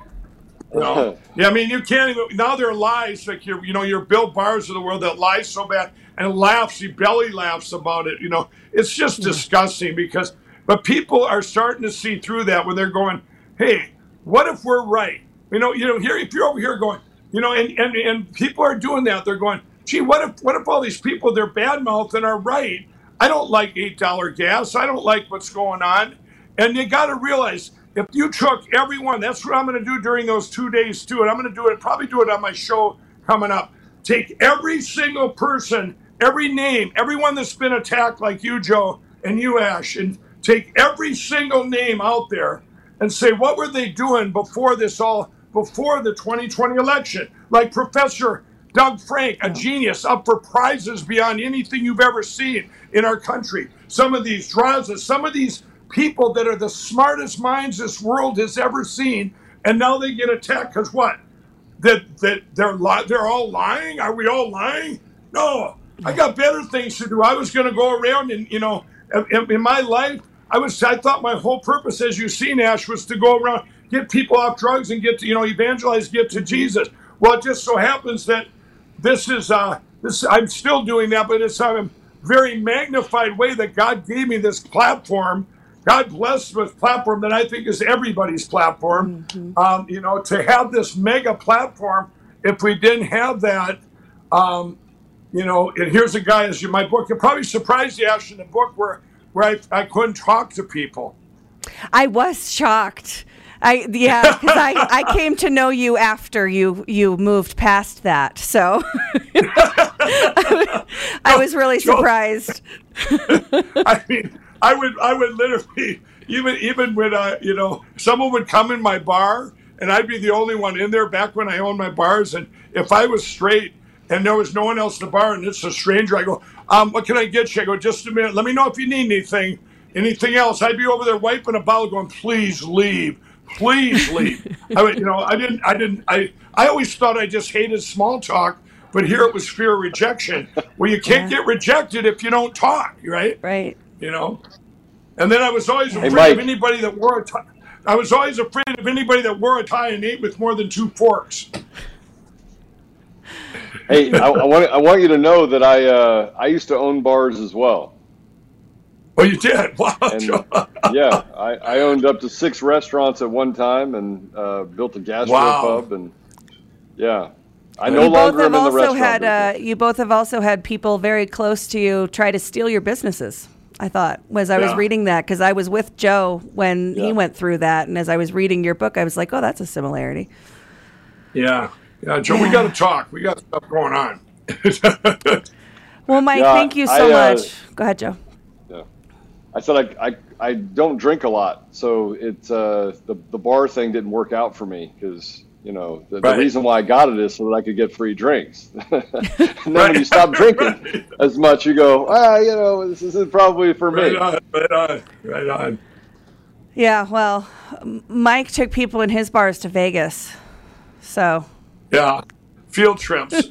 You know? yeah, I mean, you can't even. Now there are lies like your, you know, your Bill Barrs of the world that lie so bad and laughs, he belly laughs about it. You know, it's just hmm. disgusting because. But people are starting to see through that when they're going, "Hey, what if we're right?" You know, you know, here if you're over here going, you know, and and and people are doing that. They're going, "Gee, what if what if all these people they're bad mouthing are right?" I don't like eight dollar gas. I don't like what's going on, and you got to realize if you took everyone, that's what I'm going to do during those two days too, and I'm going to do it, probably do it on my show coming up. Take every single person, every name, everyone that's been attacked like you, Joe, and you, Ash, and take every single name out there and say what were they doing before this all, before the 2020 election? Like Professor Doug Frank, a genius, up for prizes beyond anything you've ever seen in our country. Some of these draws, some of these people that are the smartest minds this world has ever seen, and now they get attacked because what? That that they're li- they're all lying? Are we all lying? No, I got better things to do. I was going to go around and you know, in, in my life, I was I thought my whole purpose, as you see, Nash, was to go around get people off drugs and get to you know evangelize, get to Jesus. Well, it just so happens that this is uh this I'm still doing that, but it's a very magnified way that God gave me this platform God blessed this platform that I think is everybody's platform. Mm-hmm. Um, you know, to have this mega platform, if we didn't have that, um, you know, and here's a guy, as you my book, you're probably surprised, Ash, in the book where, where I, I couldn't talk to people. I was shocked. I yeah, because I, I came to know you after you you moved past that, so I was really surprised. I mean, I would I would literally even even when uh, you know someone would come in my bar and I'd be the only one in there back when I owned my bars and if I was straight and there was no one else in the bar and it's a stranger. I go um, what can I get you? I go just a minute. Let me know if you need anything. Anything else? I'd be over there wiping a bottle going please leave. Please leave. I mean, you know I didn't I didn't I I always thought I just hated small talk but here it was fear of rejection. Well you can't yeah. get rejected if you don't talk right? Right. You know. And then I was always afraid hey, of anybody that wore a tie. I was always afraid of anybody that wore a tie and ate with more than two forks. Hey, I, I, want I want you to know that I uh, I used to own bars as well. Oh, you did? Wow. And, yeah, I, I owned up to six restaurants at one time and uh, built a gastropub wow. and yeah. I no you longer both have am in the also restaurant. had uh, you both have also had people very close to you try to steal your businesses. I thought was I was reading that because I was with Joe when Yeah. he went through that, and as I was reading your book, I was like, "Oh, that's a similarity." Yeah. Yeah, Joe, we got to talk. We got stuff going on. Well, Mike, Yeah, thank you so I, uh, much. Go ahead, Joe. Yeah. I said I, I, I don't drink a lot, so it's uh, the the bar thing didn't work out for me because you know the, Right. the reason why I got it is so that I could get free drinks. and then when you stop drinking as much, you go, ah, you know, this isn't probably for right me. on, right on, right on. Yeah, well, Mike took people in his bars to Vegas, so. Yeah. Field trips.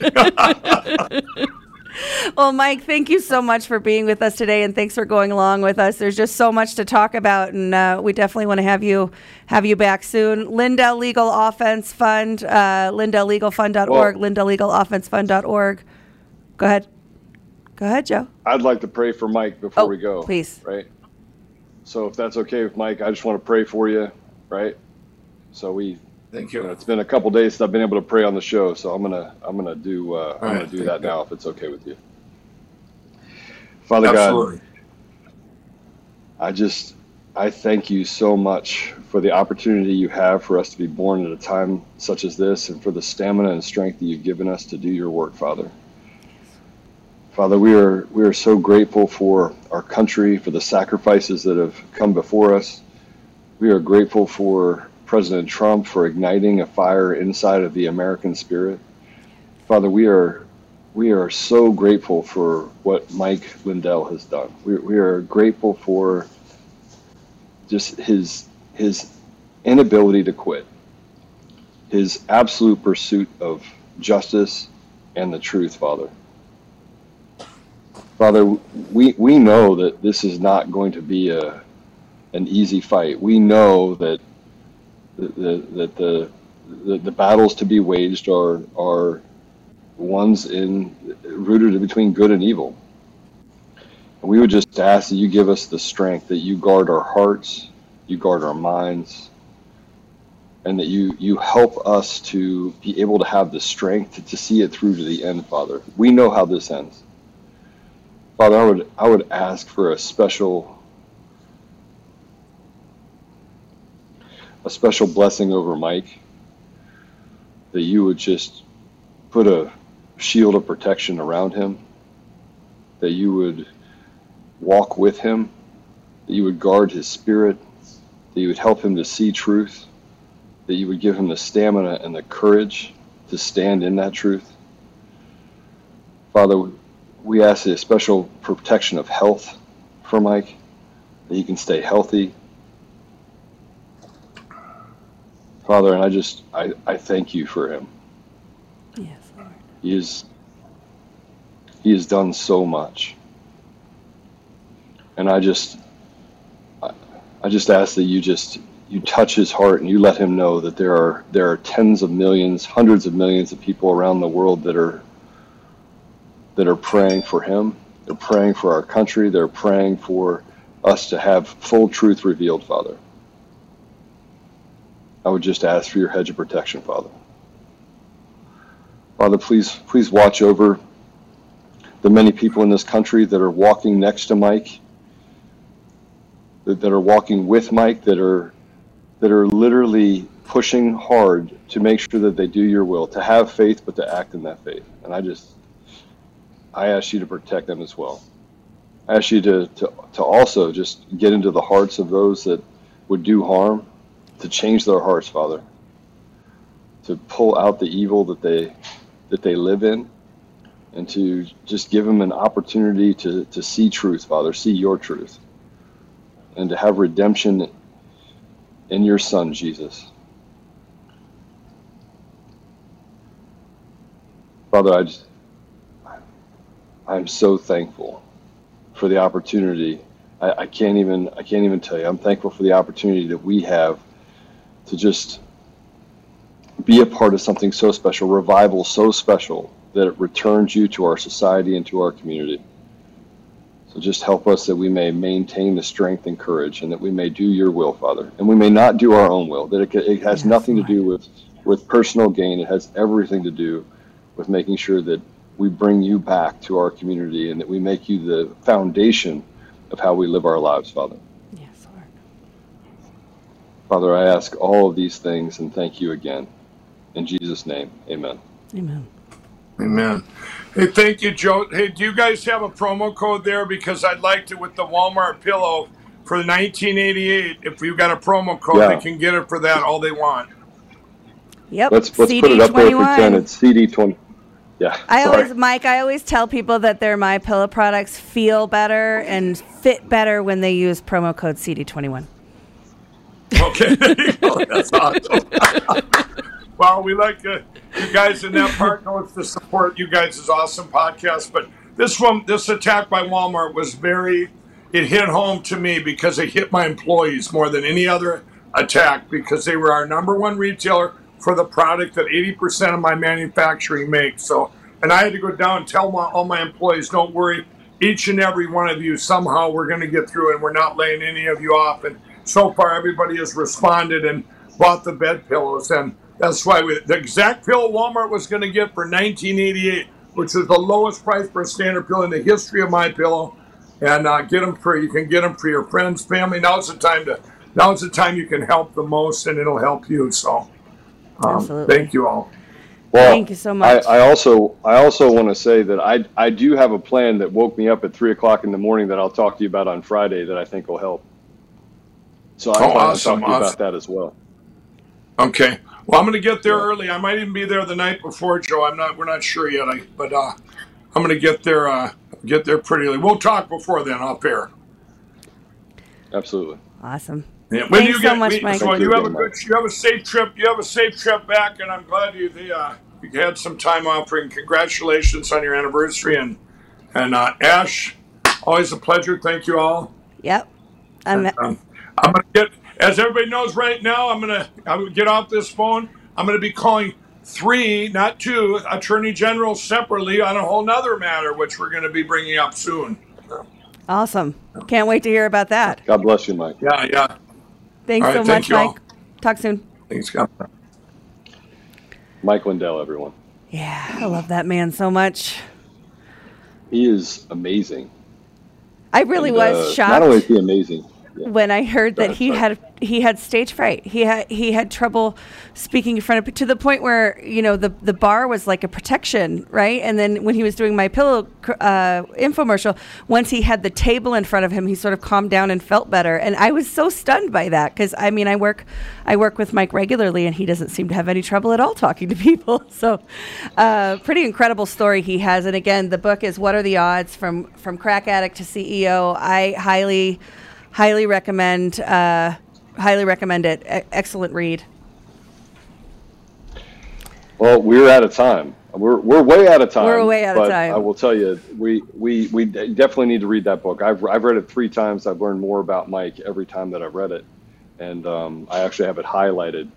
Well, Mike, thank you so much for being with us today, and thanks for going along with us. There's just so much to talk about, and uh, we definitely want to have you have you back soon. Lindell Legal Offense Fund, uh, LindellLegalFund.org, Well- LindellLegalOffenseFund.org. Go ahead. Go ahead, Joe. I'd like to pray for Mike before Oh, we go. please. Right. So if that's okay with Mike, I just want to pray for you. Right. So we Thank You it's been a couple days since I've been able to pray on the show, so I'm gonna I'm gonna do uh, I'm right, gonna do that you. now if it's okay with you. Father Absolutely. God, I just I thank you so much for the opportunity you have for us to be born at a time such as this, and for the stamina and strength that you've given us to do your work, Father. Father, we are we are so grateful for our country, for the sacrifices that have come before us. We are grateful for President Trump for igniting a fire inside of the American spirit. Father, we are we are so grateful for what Mike Lindell has done. We, we are grateful for just his his inability to quit, his absolute pursuit of justice and the truth, Father. Father, we we know that this is not going to be a an easy fight. We know that the, the, that the the, the battles to be waged are are ones in rooted between good and evil. And we would just ask that you give us the strength, that you guard our hearts, you guard our minds, and that you you help us to be able to have the strength to, to see it through to the end, Father. We know how this ends. Father, I would I would ask for a special a special blessing over Mike. That you would just put a shield of protection around him. That you would walk with him. That you would guard his spirit. That you would help him to see truth. That you would give him the stamina and the courage to stand in that truth. Father, we ask a special protection of health for Mike, that he can stay healthy. Father, and I just I, I thank you for him. Yes, Lord. He is he has done so much. And I just I, I just ask that you just you touch his heart and you let him know that there are there are tens of millions, hundreds of millions of people around the world that are that are praying for him. They're praying for our country. They're praying for us to have full truth revealed, Father. I would just ask for your hedge of protection, Father. Father, please, please watch over the many people in this country that are walking next to Mike, that, that are walking with Mike, that are that are literally pushing hard to make sure that they do your will, to have faith, but to act in that faith. And I just I ask you to protect them as well. I ask you to, to, to also just get into the hearts of those that would do harm, to change their hearts, Father, to pull out the evil that they that they live in, and to just give them an opportunity to, to see truth, Father, see your truth, and to have redemption in your Son, Jesus. Father, I just I'm so thankful for the opportunity. I, I, can't even I can't even tell you. I'm thankful for the opportunity that we have to just be a part of something so special, revival so special that it returns you to our society and to our community. So just help us that we may maintain the strength and courage, and that we may do your will, Father, and we may not do our own will. That it, it has yes, nothing to do with with personal gain. It has everything to do with making sure that we bring you back to our community and that we make you the foundation of how we live our lives, Father. Yes, Lord. Father, I ask all of these things and thank you again. In Jesus' name, amen. Amen. Amen. Hey, thank you, Joe. Hey, do you guys have a promo code there? Because I'd like to with the Walmart pillow for 1988. If we've got a promo code, yeah. they can get it for that all they want. Yep. Let's let's put it up there if we can. It's CD twenty. Yeah. I sorry. always, Mike, I always tell people that their My Pillow products feel better and fit better when they use promo code CD21. Okay, That's awesome. well, we like uh, you guys in that part. Know it's to support you guys' awesome podcast. But this one, this attack by Walmart was very. It hit home to me because it hit my employees more than any other attack because they were our number one retailer for the product that 80% of my manufacturing makes. So, and I had to go down and tell my, all my employees, don't worry, each and every one of you, somehow we're going to get through and we're not laying any of you off. And so far, everybody has responded and bought the bed pillows. And that's why we, the exact pillow Walmart was going to get for 1988, which is the lowest price for a standard pillow in the history of my pillow. And uh, get them for you can get them for your friends, family. Now's the time to now's the time you can help the most, and it'll help you. So um, Thank you all. Well, Thank you so much. I, I, also I also want to say that I I do have a plan that woke me up at three o'clock in the morning that I'll talk to you about on Friday that I think will help. So I oh, plan awesome, to talk to about that as well. Okay. Well, I'm going to get there early. I might even be there the night before, Joe. I'm not. We're not sure yet. I, but uh, I'm going to get there. Uh, get there pretty early. We'll talk before then off air. Absolutely. Awesome. Yeah, when Thanks you get, so much, Mike. So you have a good, you have a safe trip. You have a safe trip back, and I'm glad you the, uh, you had some time off. And congratulations on your anniversary, and and uh, Ash, always a pleasure. Thank you all. Yep. I'm. And, um, I'm gonna get, as everybody knows right now. I'm gonna I'm gonna get off this phone. I'm going to be calling three, not two, attorney generals separately on a whole nother matter, which we're going to be bringing up soon. Awesome. Can't wait to hear about that. God bless you, Mike. Yeah, yeah. Thanks All right, so thank much, you all. Mike. Talk soon. Thanks, God. Mike Lindell, everyone. Yeah, I love that man so much. He is amazing. I really And, was uh, shocked. Not only is he amazing, when I heard that he had he had stage fright. He had he had trouble speaking in front of to the point where you know the the bar was like a protection, right? And then when he was doing my pillow uh, infomercial, once he had the table in front of him, he sort of calmed down and felt better. And I was so stunned by that because I mean I work I work with Mike regularly, and he doesn't seem to have any trouble at all talking to people. So, uh, pretty incredible story he has. And again, the book is "What Are the Odds?" from from crack addict to CEO. I highly highly recommend uh, highly recommend it E- excellent read Well, we're out of time. We're, we're way out of time. We're way out of time. I will tell you, we, we, we definitely need to read that book. I've, I've read it three times. I've learned more about Mike every time that I've read it. And um, I actually have it highlighted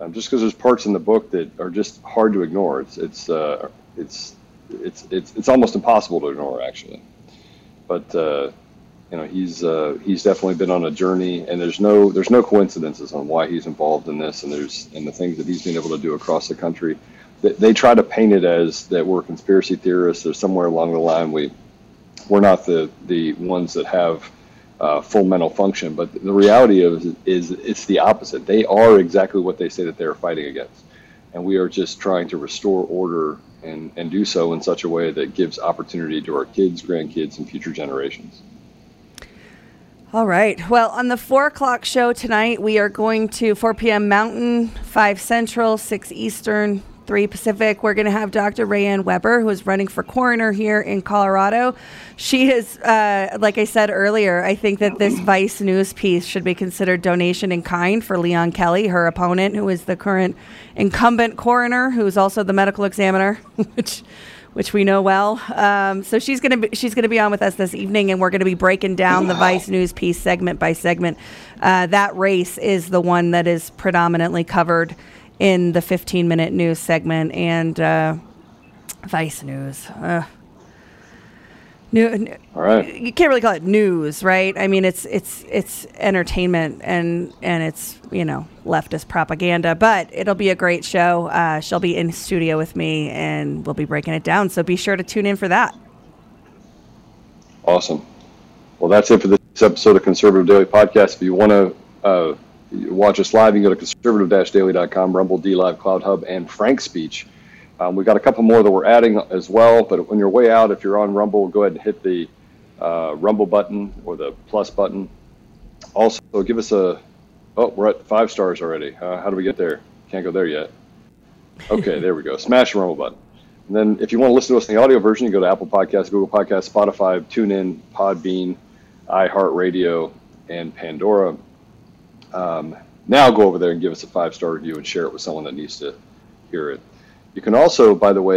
um, just because there's parts in the book that are just hard to ignore. It's, it's, uh, it's, it's, it's, it's almost impossible to ignore, actually. But, uh, you know, he's, uh, he's definitely been on a journey and there's no, there's no coincidences on why he's involved in this. And there's, and the things that he's been able to do across the country. They, they try to paint it as that we're conspiracy theorists or somewhere along the line. We we're not the the ones that have uh, full mental function but the reality is is it's the opposite. They are exactly what they say that they're fighting against and we are just trying to restore order and and do so in such a way that gives opportunity to our kids grandkids and future generations all right well on the four o'clock show tonight we are going to 4 p.m mountain 5 central 6 eastern 3 Pacific. We're going to have Dr. Rae Ann Weber, who is running for coroner here in Colorado. She is, uh, like I said earlier, I think that this Vice News piece should be considered donation in kind for Leon Kelly, her opponent, who is the current incumbent coroner, who is also the medical examiner, which which we know well. Um, so she's gonna be she's gonna be on with us this evening, and we're gonna be breaking down the Vice News piece segment by segment. Uh, that race is the one that is predominantly covered in the 15 minute news segment and uh, Vice News. Uh, new, All right. You can't really call it news, right? I mean, it's it's it's entertainment and and it's you know leftist propaganda. But it'll be a great show. Uh, she'll be in studio with me, and we'll be breaking it down. So be sure to tune in for that. Awesome. Well, that's it for this episode of Conservative Daily Podcast. If you want to uh, watch us live, you can go to conservative-daily.com, Rumble, D Live, CloutHub, and Frank Speech. Um, we've got a couple more that we're adding as well, but when you're way out, if you're on Rumble, go ahead and hit the uh, Rumble button or the plus button. Also, give us a. Oh, we're at five stars already. Uh, how do we get there? Can't go there yet. Okay, there we go. Smash the Rumble button. And then if you want to listen to us in the audio version, you go to Apple Podcasts, Google Podcasts, Spotify, TuneIn, Podbean, iHeartRadio, and Pandora. Um, now go over there and give us a five star review and share it with someone that needs to hear it. You can also, by the way,